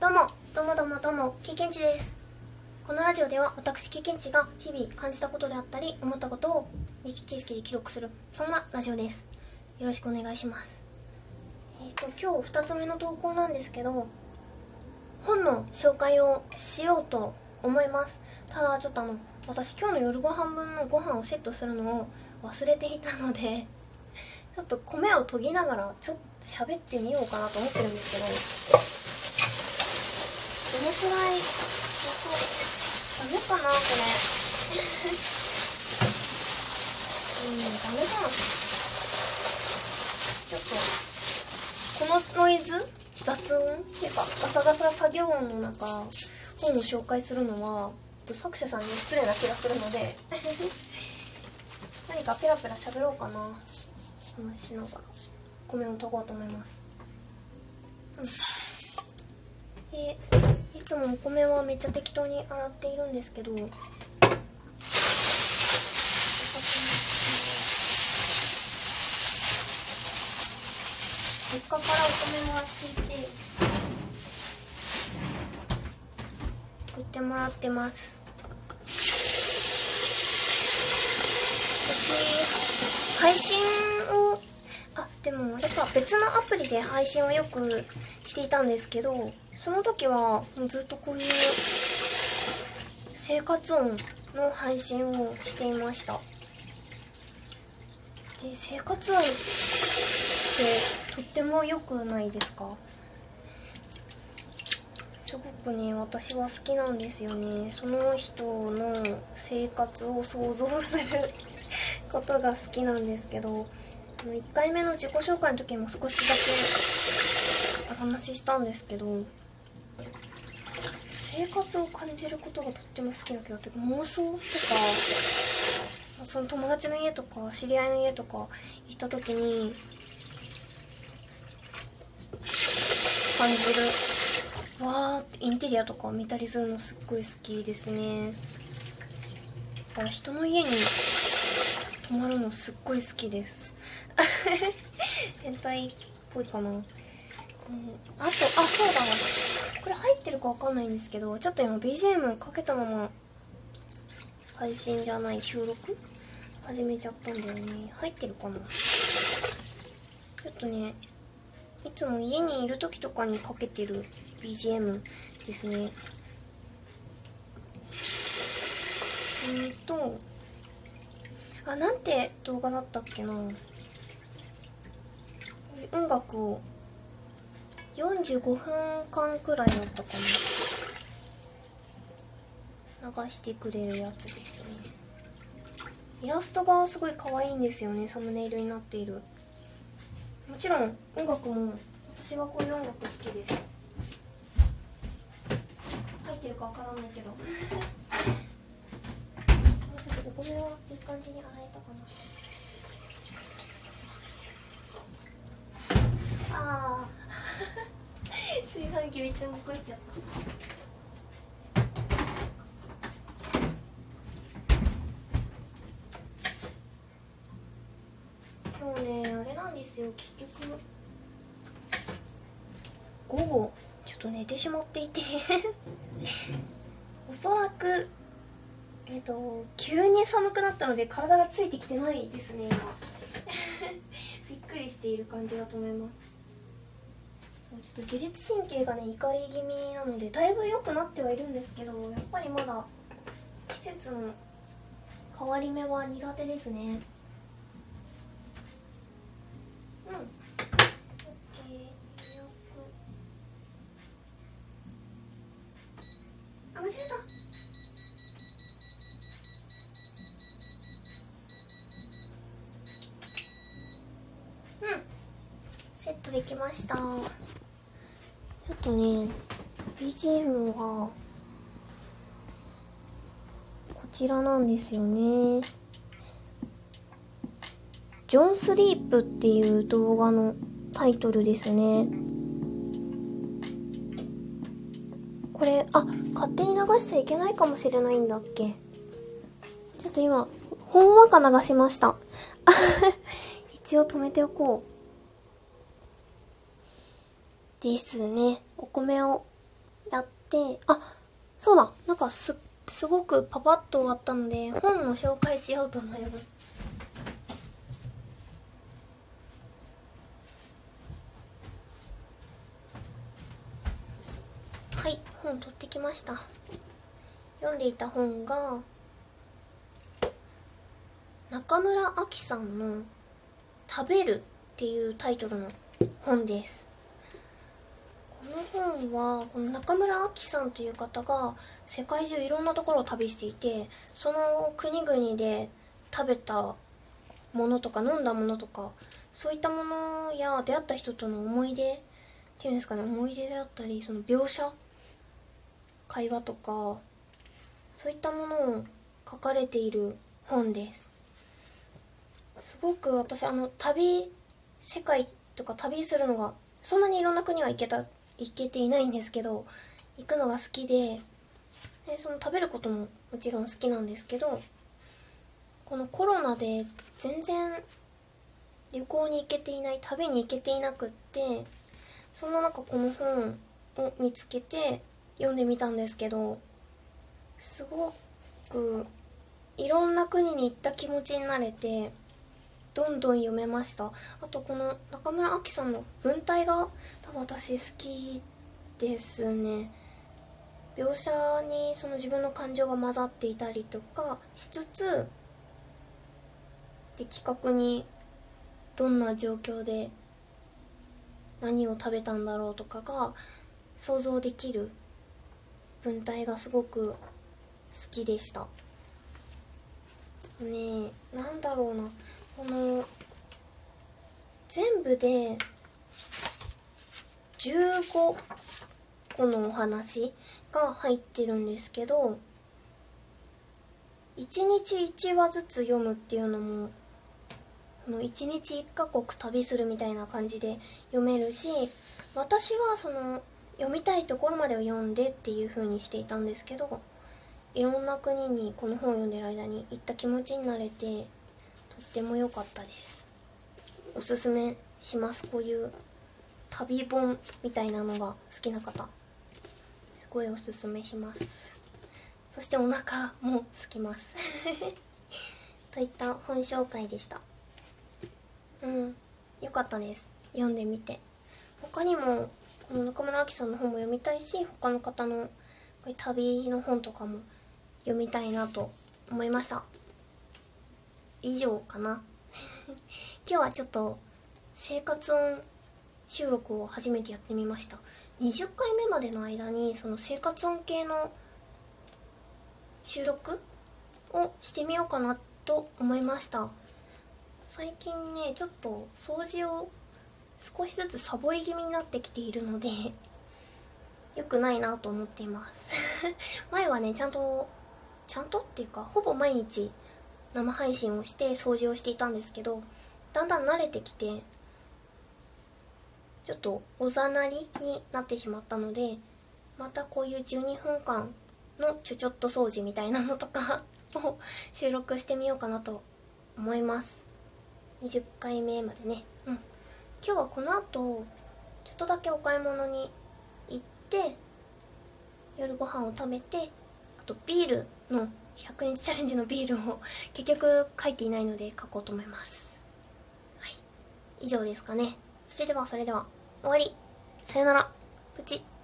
どうも、どうもどうもどうも、経験値です。このラジオでは私経験値が日々感じたことであったり、思ったことを日記形式で記録する、そんなラジオです。よろしくお願いします。えっ、と、今日2つ目の投稿なんですけど、本の紹介をしようと思います。ただ、ちょっとあの、私今日の夜ご飯分のご飯をセットするのを忘れていたので、ちょっと米を研ぎながらちょっと喋ってみようかなと思ってるんですけど、どのくらい、ダメかなこれ。うん、ダメじゃん。ちょっと、このノイズ雑音っていうか、ガサガサ作業音の中、本を紹介するのは、作者さんに失礼な気がするので、何かペラペラ喋ろうかな。話しながら、米を研ごうと思います。うん。で、いつもお米はめっちゃ適当に洗っているんですけど、実家からお米もらっていて、送ってもらってます。私、配信を、あ、でもあれか、別のアプリで配信をよくしていたんですけど、その時はずっとこういう生活音の配信をしていました。で、生活音ってとっても良くないですか？すごくね、私は好きなんですよね。その人の生活を想像することが好きなんですけど、1回目の自己紹介の時も少しだけお話ししたんですけど、生活を感じることがとっても好きだけど、てか妄想とか、その友達の家とか知り合いの家とか行った時に感じる。わーってインテリアとか見たりするのすっごい好きですね。だから人の家に泊まるのすっごい好きです。変態っぽいかな、えーあとあそうだわ。これ入ってるかわかんないんですけどちょっと今 BGM かけたまま配信じゃない収録？始めちゃったんだよね。入ってるかな？ちょっとねいつも家にいる時とかにかけてる BGM ですね。えーとあなんて動画だったっけな？音楽を45分間くらいだったかな流してくれるやつですね。イラストがすごい可愛いんですよねサムネイルになっている。もちろん音楽も私はこういう音楽好きです。入ってるかわからないけど。お米はいい感じに洗えたかなああ炊飯器めっちゃ動いちゃった。今日ねあれなんですよ結局。午後ちょっと寝てしまっていて。おそらくえっ、と急に寒くなったので体がついてきてないですね今。びっくりしている感じだと思います。そうちょっと自律神経がね怒り気味なのでだいぶ良くなってはいるんですけどやっぱりまだ季節の変わり目は苦手ですねうん。オッケー。よく。あ、間違えた。うん。セットできました。ちょっとね、BGM は、こちらなんですよね。ジョンスリープっていう動画のタイトルですね。これ、あ、勝手に流しちゃいけないかもしれないんだっけちょっと今、ほんわか流しました。一応止めておこう。ですね。お米をやってあそうだ。なんかすすごくパパッと終わったので本も紹介しようと思います。はい本取ってきました。読んでいた本が中村あきさんの「食べる」っていうタイトルの本です。この本はこの中村あきさんという方が世界中いろんなところを旅していてその国々で食べたものとか飲んだものとかそういったものや出会った人との思い出っていうんですかね思い出であったりその描写会話とかそういったものを書かれている本です。すごく私あの旅世界とか旅するのがそんなにいろんな国は行けた行けていないんですけど行くのが好きででその食べることももちろん好きなんですけどこのコロナで全然旅行に行けていない旅に行けていなくってそんな中この本を見つけて読んでみたんですけどすごくいろんな国に行った気持ちになれてどんどん読めました。あとこの中村あきさんの文体が多分私好きですね。描写にその自分の感情が混ざっていたりとかしつつ的確にどんな状況で何を食べたんだろうとかが想像できる文体がすごく好きでした。ねえなんだろうな。この全部で15個のお話が入ってるんですけど1日1話ずつ読むっていうのもこの1日1カ国旅するみたいな感じで読めるし私はその読みたいところまでを読んでっていう風にしていたんですけどいろんな国にこの本を読んでる間に行った気持ちになれてっても良かったです。おすすめします。こういう旅本みたいなのが好きな方すごいおすすめします。そしてお腹も空きます。といった本紹介でした。うん良かったです。読んでみて。他にもこの中村あきさんの本も読みたいし他の方のこういう旅の本とかも読みたいなと思いました。以上かな。今日はちょっと生活音収録を初めてやってみました。20回目までの間にその生活音系の収録をしてみようかなと思いました。最近ねちょっと掃除を少しずつサボり気味になってきているので良くないなと思っています。前はねちゃんとちゃんとっていうかほぼ毎日生配信をして掃除をしていたんですけどだんだん慣れてきてちょっとおざなりになってしまったのでまたこういう12分間のちょちょっと掃除みたいなのとか を収録してみようかなと思います。20回目までね。うん。今日はこの後ちょっとだけお買い物に行って夜ご飯を食べてとビールの100日チャレンジのビールを結局書いていないので書こうと思います。はい。以上ですかね。それではそれでは終わり。さよなら。プチ。ッ